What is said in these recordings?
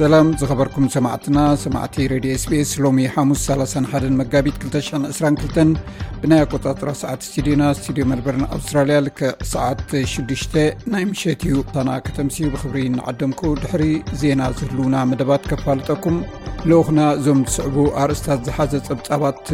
ሰላም ዝኸበርኩም ሰማዕትና ሰማዕቲ ሬድዮ ስቤስ ሎሚ ሓሙስ 31 መጋቢት 222 ብናይ ኣቆፃፅራ ሰዓት ስቱድዮና ስቱድዮ መልበርን ኣውስትራልያ ልክ ሰዓት 6ዱሽተ ናይ ምሸት እዩ ታና ከተምሲ ብክብሪ ንዓደምኩ ድሕሪ ዜና ዝህልውና መደባት ከፋልጠኩም ልኡኹና እዞም ዝስዕቡ ኣርእስታት ዝሓዘ ፀብፃባት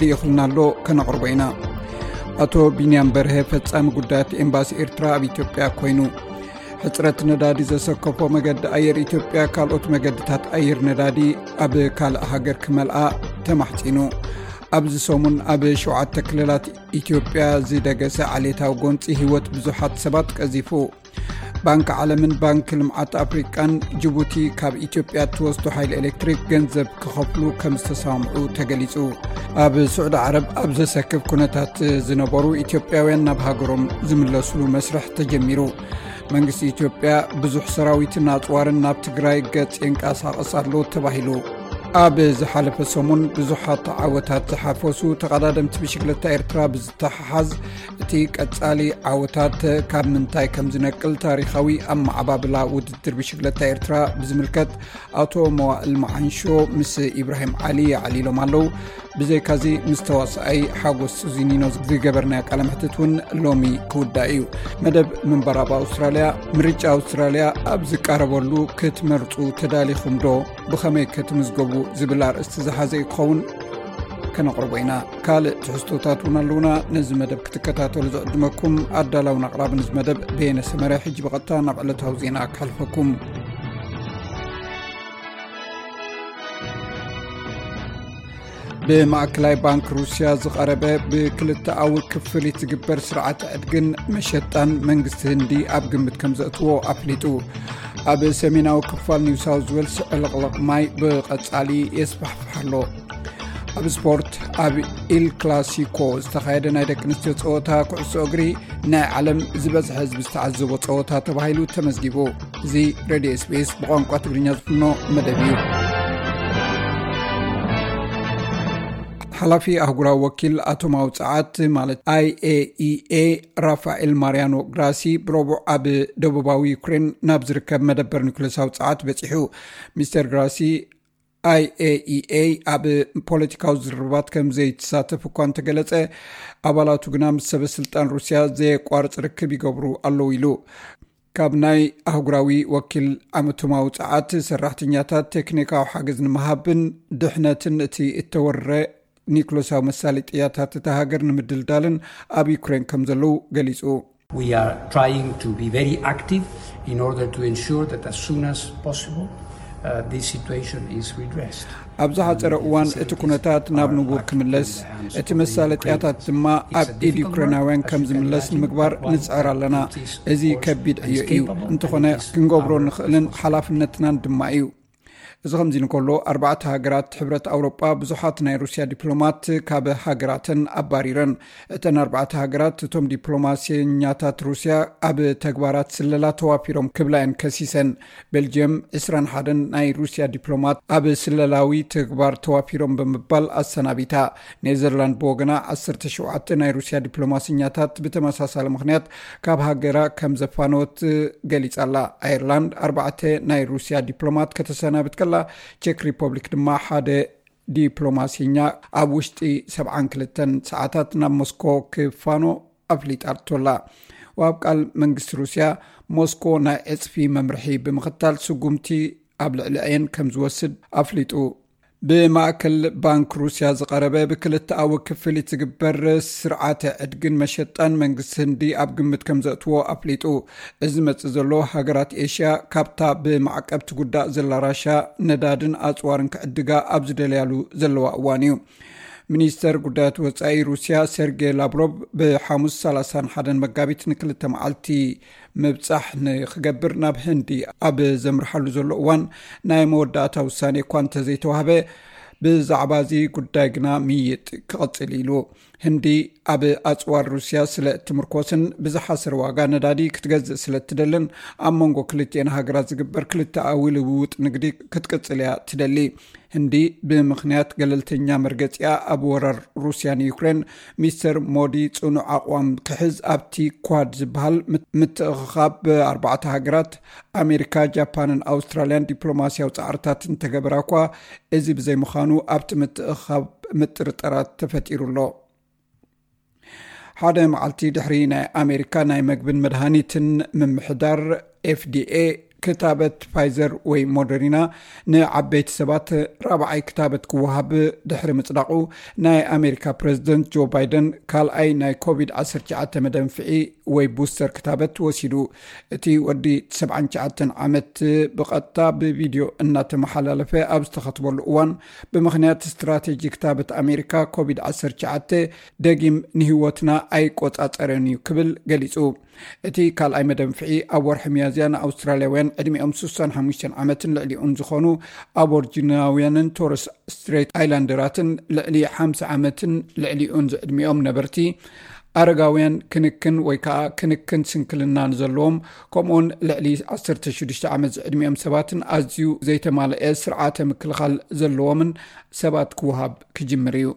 ልኢኹልና ኣሎ ከነቕርቦ ኢና ኣቶ ቢንያም በርሀ ፈፃሚ ጉዳያት ኤምባሲ ኤርትራ ኣብ ኢትዮጵያ ኮይኑ ሕፅረት ነዳዲ ዘሰከፎ መገዲ ኣየር ኢትዮጵያ ካልኦት መገድታት ኣየር ነዳዲ ኣብ ካልእ ሃገር ክመልኣ ተማሕፂኑ ኣብዚ ሰሙን ኣብ ሸተ ክልላት ኢትዮጵያ ዝደገሰ ዓሌታዊ ጎንፂ ህይወት ብዙሓት ሰባት ቀዚፉ ባንኪ ዓለምን ባንኪ ልምዓት ኣፍሪቃን ጅቡቲ ካብ ኢትዮጵያ እትወስዱ ሓይል ኤሌክትሪክ ገንዘብ ክኸፍሉ ከም ዝተሰምዑ ተገሊጹ ኣብ ስዑዲ ዓረብ ኣብ ዘሰክብ ኩነታት ዝነበሩ ኢትዮጵያውያን ናብ ሃገሮም ዝምለስሉ መስርሕ ተጀሚሩ መንግስቲ ኢትዮጵያ ብዙሕ ሰራዊትን ኣፅዋርን ናብ ትግራይ ገጽ የንቀሳቐስ ኣሎ ተባሂሉ ኣብ ዝሓለፈ ሰሙን ብዙሓት ዓወታት ዝሓፈሱ ተቐዳደምቲ ብሽግለታ ኤርትራ ብዝተሓሓዝ እቲ ቀፃሊ ዓወታት ካብ ምንታይ ከም ዝነቅል ታሪካዊ ኣብ መዓባብላ ውድድር ብሽግለታ ኤርትራ ብዝምልከት ኣቶ መዋእል መዓንሾ ምስ ኢብራሂም ዓሊ ይዓሊሎም ኣለው ብዘይካዚ ምስ ተዋሳኣይ ሓጎስ ዚኒኖ ዝገበርናዮ ቃለምሕትት እውን ሎሚ ክውዳእ እዩ መደብ ምንባር ኣብ ኣውስትራልያ ምርጫ ኣውስትራልያ ኣብ ዝቀረበሉ ክትመርፁ ተዳሊኹም ዶ ብኸመይ ከትምዝገቡ ዝብል ኣርእስቲ ዝሓዘ ዩ ክኸውን ከነቕርቦ ኢና ካልእ ትሕዝቶታት እውን ኣለዉና ነዚ መደብ ክትከታተሉ ዝዕድመኩም ኣዳላውን ኣቕራብ ንዚ መደብ ቤየነሰመረ ሕጂ ብቐጥታ ናብ ዕለታዊ ዜና ኣካልፈኩም ብማእክላይ ባንክ ሩስያ ዝቐረበ ብክልተኣዊ ክፍል ትግበር ስርዓት ዕድግን መሸጣን መንግስቲ ህንዲ ኣብ ግምት ከም ዘእትዎ ኣፍሊጡ ኣብ ሰሜናዊ ክፋል ኒውሳውት ወልስ ዕልቕልቕ ማይ ብቐፃሊ የስፋሕፍሓ ኣሎ ኣብ ስፖርት ኣብ ኢል ክላሲኮ ዝተኻየደ ናይ ደቂ ኣንስትዮ ፀወታ ኩዕሶ እግሪ ናይ ዓለም ዝበዝሐ ህዝቢ ዝተዓዘቦ ፀወታ ተባሂሉ ተመዝጊቡ እዚ ረድዮ ስፔስ ብቋንቋ ትግርኛ ዝፍኖ መደብ እዩ ሓላፊ ኣህጉራዊ ወኪል ኣቶ ማውፅዓት ማለት ኣይኤኢኤ ራፋኤል ማርያኖ ግራሲ ብረቡዕ ኣብ ደቡባዊ ዩክሬን ናብ ዝርከብ መደበር ኒክሌስ ኣውፅዓት በፂሑ ሚስተር ግራሲ IAEA ኣብ ፖለቲካዊ ዝርርባት ከም ዘይትሳተፍ እኳ እንተገለፀ ኣባላቱ ግና ምስ ሰበስልጣን ሩስያ ዘየቋርፅ ርክብ ይገብሩ ኣለው ኢሉ ካብ ናይ ኣህጉራዊ ወኪል ዓመቶማዊ ፀዓት ሰራሕተኛታት ቴክኒካዊ ሓገዝ ንምሃብን ድሕነትን እቲ እተወረረ ኒክሎሳዊ መሳለጥያታት እታ ሃገር ንምድልዳልን ኣብ ዩክሬን ከም ዘለዉ ገሊጹ። ኣብ ዝሓፀረ እዋን እቲ ኩነታት ናብ ንቡር ክምለስ እቲ መሳለጥያታት ድማ ኣብ ኢድ ዩክሬናውያን ከም ዝምለስ ንምግባር ንፅዕር ኣለና እዚ ከቢድ ዕዮ እዩ እንተኾነ ክንገብሮ ንኽእልን ሓላፍነትናን ድማ እዩ እዚ ከምዚ ንከሎ ኣርባዕተ ሃገራት ሕብረት ኣውሮጳ ብዙሓት ናይ ሩስያ ዲፕሎማት ካብ ሃገራትን ኣባሪረን እተን ኣርባዕተ ሃገራት እቶም ዲፕሎማሲኛታት ሩስያ ኣብ ተግባራት ስለላ ተዋፊሮም ክብላ የን ከሲሰን ቤልጅየም 21 ናይ ሩስያ ዲፕሎማት ኣብ ስለላዊ ተግባር ተዋፊሮም ብምባል ኣሰናቢታ ኔዘርላንድ ብወገና 17 ናይ ሩስያ ዲፕሎማሲኛታት ብተመሳሳሊ ምክንያት ካብ ሃገራ ከም ዘፋነወት ገሊፃ ኣላ። ኣየርላንድ ኣርባዕተ ናይ ሩስያ ዲፕሎማት ከተሰናብት ከላ ቼክ ሪፐብሊክ ድማ ሓደ ዲፕሎማሲኛ ኣብ ውሽጢ 72 ሰዓታት ናብ ሞስኮ ክፋኖ ኣፍሊጣርቶላ ዋብ ቃል መንግስቲ ሩስያ ሞስኮ ናይ ዕፅፊ መምርሒ ብምኽታል ስጉምቲ ኣብ ልዕሊ ዕየን ከም ዝወስድ ኣፍሊጡ ብማእከል ባንክ ሩስያ ዝቐረበ ብክልተኣዊ ክፍሊት ዝግበር ስርዓተ ዕድግን መሸጣን መንግስቲ ህንዲ ኣብ ግምት ከም ዘእትዎ ኣፍሊጡ እዚ መፅእ ዘሎ ሃገራት ኤሽያ ካብታ ብማዕቀብ ትጉዳእ ዘላ ራሻ ነዳድን ኣፅዋርን ክዕድጋ ኣብ ዝደለያሉ ዘለዋ እዋን እዩ ሚኒስተር ጉዳያት ወፃኢ ሩስያ ሰርጌ ላብሮቭ ብሓሙስ 31 መጋቢት ንክልተ መዓልቲ ምብጻሕ ንክገብር ናብ ህንዲ ኣብ ዘምርሓሉ ዘሎ እዋን ናይ መወዳእታ ውሳኔ እኳ እንተዘይተዋህበ ብዛዕባ እዚ ጉዳይ ግና ምይይጥ ክቕፅል ኢሉ ህንዲ ኣብ ኣፅዋር ሩስያ ስለ እትምርኮስን ብዝሓሰር ዋጋ ነዳዲ ክትገዝእ ስለ እትደልን ኣብ መንጎ ክልትኤን ሃገራት ዝግበር ክልተኣዊ ልውውጥ ንግዲ ክትቅፅል እያ ትደሊ ህንዲ ብምክንያት ገለልተኛ መርገፂኣ ኣብ ወራር ሩስያ ንዩክሬን ሚስተር ሞዲ ፅኑዕ ኣቕዋም ክሕዝ ኣብቲ ኳድ ዝበሃል ምትእኽኻብ ብኣርባዕተ ሃገራት ኣሜሪካ፣ ጃፓንን ኣውስትራልያን ዲፕሎማስያዊ ፃዕርታት እንተገበራ እኳ እዚ ብዘይምዃኑ ኣብቲ ምትእኽኻብ ምጥርጠራት ተፈጢሩ ኣሎ። ሓደ መዓልቲ ድሕሪ ናይ ኣሜሪካ ናይ መግብን መድሃኒትን ምምሕዳር ኤፍዲኤ ክታበት ፋይዘር ወይ ሞደሪና ንዓበይቲ ሰባት ራብዓይ ክታበት ክወሃብ ድሕሪ ምፅዳቑ ናይ ኣሜሪካ ፕረዚደንት ጆ ባይደን ካልኣይ ናይ ኮቪድ-19 መደንፍዒ ወይ ቡስተር ክታበት ወሲዱ እቲ ወዲ 79 ዓመት ብቐጥታ ብቪድዮ እናተመሓላለፈ ኣብ ዝተኸትበሉ እዋን ብምኽንያት ስትራቴጂ ክታበት ኣሜሪካ ኮቪድ-19 ደጊም ንህወትና ኣይቆፃፀረን እዩ ክብል ገሊፁ እቲ ካልኣይ መደንፍዒ ኣብ ወርሒ ሚያዝያ ንኣውስትራልያውያን ዕድሚኦም 65 ዓመትን ልዕሊኡን ዝኾኑ ኣቦርጂናውያንን ቶርስ ስትሬት ኣይላንደራትን ልዕሊ 50 ዓመትን ልዕሊኡን ዝዕድሚኦም ነበርቲ ኣረጋውያን ክንክን ወይ ከዓ ክንክን ስንክልና ንዘለዎም ከምኡውን ልዕሊ 16 ዓመት ዝዕድሚኦም ሰባትን ኣዝዩ ዘይተማልአ ስርዓተ ምክልኻል ዘለዎምን ሰባት ክወሃብ ክጅምር እዩ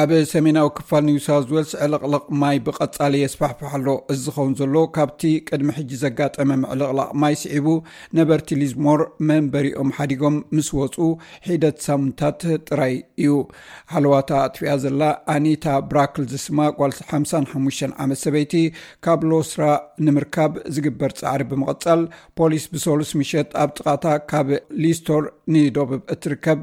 ኣብ ሰሜናዊ ክፋል ኒው ሳውት ዌልስ ዕልቕልቕ ማይ ብቐጻሊ የስፋሕፍሕ ኣሎ እዚ ዝኸውን ዘሎ ካብቲ ቅድሚ ሕጂ ዘጋጠመ ምዕልቕላቕ ማይ ስዒቡ ነበርቲ ሊዝሞር መንበሪኦም ሓዲጎም ምስ ወፁ ሒደት ሳምንታት ጥራይ እዩ ሃለዋታ ኣጥፍያ ዘላ ኣኒታ ብራክል ዝስማ ጓል 55 ዓመት ሰበይቲ ካብ ሎስራ ንምርካብ ዝግበር ፃዕሪ ብምቕፃል ፖሊስ ብሰሉስ ምሸት ኣብ ጥቓታ ካብ ሊስቶር ንደቡብ እትርከብ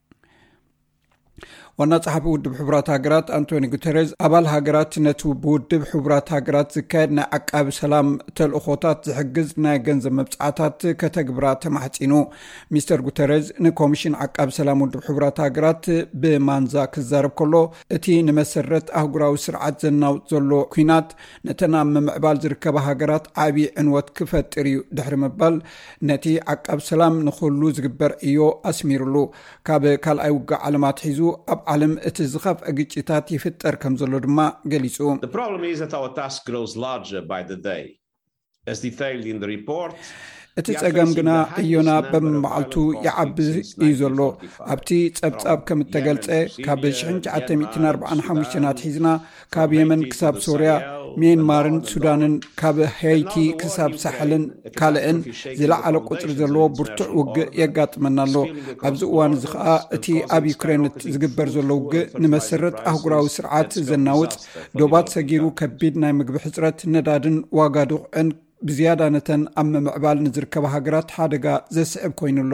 ዋና ፀሓፊ ውድብ ሕቡራት ሃገራት ኣንቶኒ ጉተረዝ ኣባል ሃገራት ነቲ ብውድብ ሕቡራት ሃገራት ዝካየድ ናይ ዓቃቢ ሰላም ተልእኾታት ዝሕግዝ ናይ ገንዘብ መብፅዓታት ከተግብራ ተማሕፂኑ ሚስተር ጉተረዝ ንኮሚሽን ዓቃቢ ሰላም ውድብ ሕቡራት ሃገራት ብማንዛ ክዛረብ ከሎ እቲ ንመሰረት ኣህጉራዊ ስርዓት ዘናውፅ ዘሎ ኩናት ነተን ኣብ ምምዕባል ዝርከባ ሃገራት ዓብዪ ዕንወት ክፈጥር እዩ ድሕሪ ምባል ነቲ ዓቃብ ሰላም ንኹሉ ዝግበር ዕዮ ኣስሚርሉ። ካብ ካልኣይ ውግእ ዓለም ኣትሒዙ ኣብ ዓለም እቲ ዝኸፍኣ ግጭታት ይፍጠር ከም ዘሎ ድማ ገሊጹ። እቲ ጸገም ግና ዕዮና በብመዓልቱ ይዓቢ እዩ ዘሎ። ኣብቲ ጸብጻብ ከም እተገልጸ ካብ 1945 ኣትሒዝና፣ ካብ የመን ክሳብ ሶርያ ሜንማርን ሱዳንን ካብ ሀይቲ ክሳብ ሳሕልን ካልእን ዝለዓለ ቁፅሪ ዘለዎ ብርቱዕ ውግእ የጋጥመና ኣሎ ኣብዚ እዋን እዚ ከዓ እቲ ኣብ ዩክሬንት ዝግበር ዘሎ ውግእ ንመሰረት ኣህጉራዊ ስርዓት ዘናውፅ ዶባት ሰጊሩ ከቢድ ናይ ምግቢ ሕፅረት ነዳድን ዋጋ ድቕዕን ብዝያዳ ነተን ኣብ ምምዕባል ንዝርከባ ሃገራት ሓደጋ ዘስዕብ ኮይኑ ኣሎ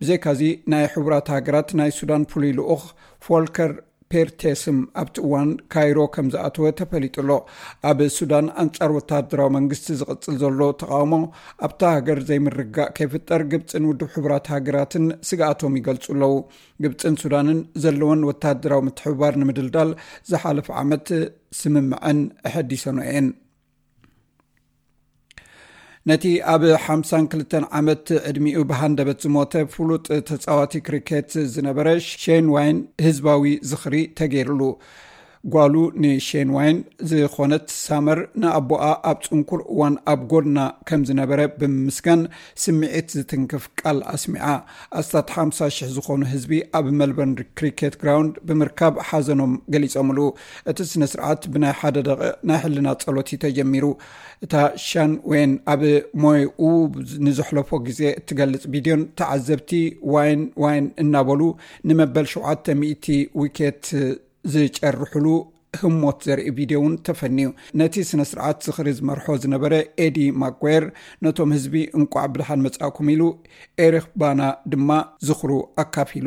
ብዘይካዚ ናይ ሕቡራት ሃገራት ናይ ሱዳን ፍሉይ ልኡኽ ፎልከር ፔርቴስም ኣብቲ እዋን ካይሮ ከም ዝኣተወ ተፈሊጡ ኣሎ ኣብ ሱዳን ኣንጻር ወተሃደራዊ መንግስቲ ዝቕጽል ዘሎ ተቃውሞ ኣብታ ሃገር ዘይምርጋእ ከይፍጠር ግብፅን ውድብ ሕቡራት ሃገራትን ስግኣቶም ይገልፁ ኣለዉ ግብፅን ሱዳንን ዘለወን ወተሃደራዊ ምትሕብባር ንምድልዳል ዝሓለፈ ዓመት ስምምዐን ኣሐዲሰኖ እየን ነቲ ኣብ ሓምሳን ክልተን ዓመት ዕድሚኡ ብሃንደበት ዝሞተ ፍሉጥ ተፃዋቲ ክሪኬት ዝነበረ ሸን ዋይን ህዝባዊ ዝኽሪ ተገይሩሉ ጓሉ ንሸን ዋይን ዝኾነት ሳመር ንኣቦኣ ኣብ ፅንኩር እዋን ኣብ ጎድና ከም ዝነበረ ብምምስጋን ስምዒት ዝትንክፍ ቃል ኣስሚዓ ኣስታት ሓምሳ ሽሕ ዝኾኑ ህዝቢ ኣብ መልበርን ክሪኬት ግራውንድ ብምርካብ ሓዘኖም ገሊፆምሉ እቲ ስነስርዓት ብናይ ሓደ ደቒቕ ናይ ሕልና ጸሎት እዩ ተጀሚሩ። እታ ሻን ዌን ኣብ ሞያኡ ንዘሕለፎ ግዜ እትገልጽ ቪድዮን ተዓዘብቲ ዋይን ዋይን እናበሉ ንመበል 700 ዊኬት ዝጨርሕሉ ህሞት ዘርኢ ቪድዮ እውን ተፈንዩ ነቲ ስነ ስርዓት ዝኽሪ ዝመርሖ ዝነበረ ኤዲ ማጓየር ነቶም ህዝቢ እንቋዕ ብድሓን መጻእኩም ኢሉ ኤሪክ ባና ድማ ዝኽሩ ኣካፊሉ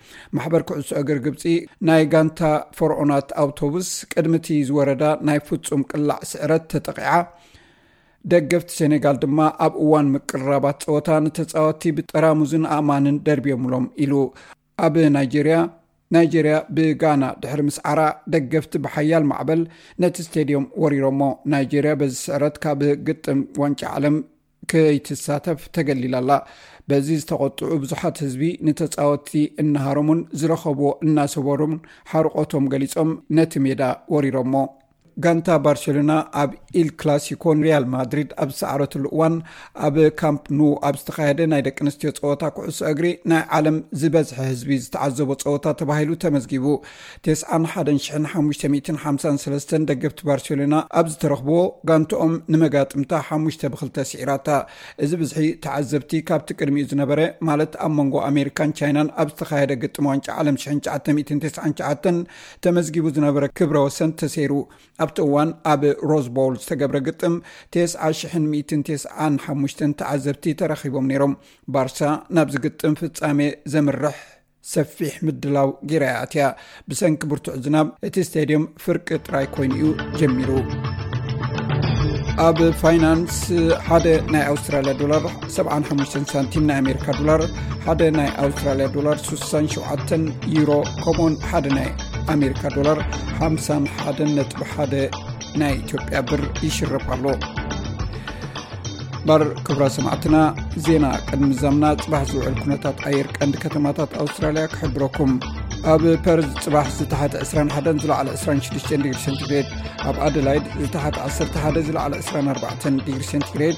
ማሕበር ኩዕሶ እግር ግብፂ ናይ ጋንታ ፎርዖናት ኣውቶቡስ ቅድሚ እቲ ዝወረዳ ናይ ፍፁም ቅላዕ ስዕረት ተጠቂዓ ደገፍቲ ሴኔጋል ድማ ኣብ እዋን ምቅርራባት ፀወታ ንተፃወቲ ብጠራሙዝን ኣእማንን ደርብዮምሎም ኢሉ ኣብ ናይጀርያ ናይጀርያ ብጋና ድሕሪ ምስዓራ ደገፍቲ ብሓያል ማዕበል ነቲ ስተድዮም ወሪሮሞ ናይጀርያ በዚ ስዕረት ካብ ግጥም ዋንጫ ዓለም ከይትሳተፍ ተገሊላ ኣላ። በዚ ዝተቖጥዑ ብዙሓት ህዝቢ ንተፃወትቲ እናሃረሙን ዝረኸብዎ እናሰበሩን ሓርቖቶም ገሊፆም ነቲ ሜዳ ወሪሮሞ። ጋንታ ባርሴሎና ኣብ ኢል ክላሲኮ ንሪያል ማድሪድ ኣብ ዝሰዓረትሉ እዋን ኣብ ካምፕ ኑ ኣብ ዝተኻየደ ናይ ደቂ ኣንስትዮ ፀወታ ኩዕሶ እግሪ ናይ ዓለም ዝበዝሐ ህዝቢ ዝተዓዘቦ ፀወታ ተባሂሉ ተመዝጊቡ። ተስዓን ሓደን ሽሕን ሓሙሽተ ሚእትን ሓምሳን ሰለስተን ደገፍቲ ባርሴሎና ኣብ ዝተረኽብዎ ጋንትኦም ንመጋጥምታ ሓሙሽተ ብክልተ ስዒራታ። እዚ ብዝሒ ተዓዘብቲ ካብቲ ቅድሚኡ ዝነበረ ማለት ኣብ መንጎ ኣሜሪካን ቻይናን ኣብ ዝተኻየደ ግጥም ዋንጫ ዓለም ሽሕን ትሽዓተ ሚእትን ተስዓን ትሽዓተን ተመዝጊቡ ዝነበረ ክብረ ወሰን ተሰይሩ። ኣብቲ እዋን ኣብ ሮዝ ቦውል ዝተገብረ ግጥም ተስዓ ሽሕን ሚእትን ተስዓን ሓሙሽተን ተዓዘብቲ ተረኺቦም ነይሮም። ባርሳ ናብዚ ግጥም ፍጻሜ ዘምርሕ ሰፊሕ ምድላው ጌራያትያ ብሰንኪ ብርቱዕ ዝናብ እቲ ስተድየም ፍርቂ ጥራይ ኮይኑ እዩ ጀሚሩ ኣብ ፋይናንስ ሓደ ናይ ኣውስትራልያ ዶላር 75 ሳንቲም ናይ ኣሜሪካ ዶላር ሓደ ናይ ኣውስትራልያ ዶላር 67 ዩሮ ከምኡን ሓደ ናይ ኣሜሪካ ዶላር 51 ነጥ ሓደ ናይ ኢትዮጵያ ብር ይሽረብ ኣሎ ባር ክብራ ሰማዕትና ዜና ቅድሚ ዛምና ፅባሕ ዝውዕል ኩነታት ኣየር ቀንዲ ከተማታት ኣውስትራልያ ክሕብረኩም ኣብ ፐርዝ ፅባሕ ዝተሓተ 21 ዝለዕለ 26 ዲግሪ ሴንቲግሬድ ኣብ ኣደላይድ ዝተሓተ 11 ዝለዕለ 24 ዲግሪ ሴንቲግሬድ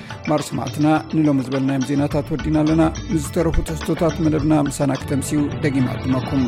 ማር ስማዕትና ንሎሚ ዝበልናዮም ዜናታት ወዲና ኣለና ምስ ዝተረፉ ተስቶታት መደብና ምሳና ክተምስዩ ደጊም ኣድመኩም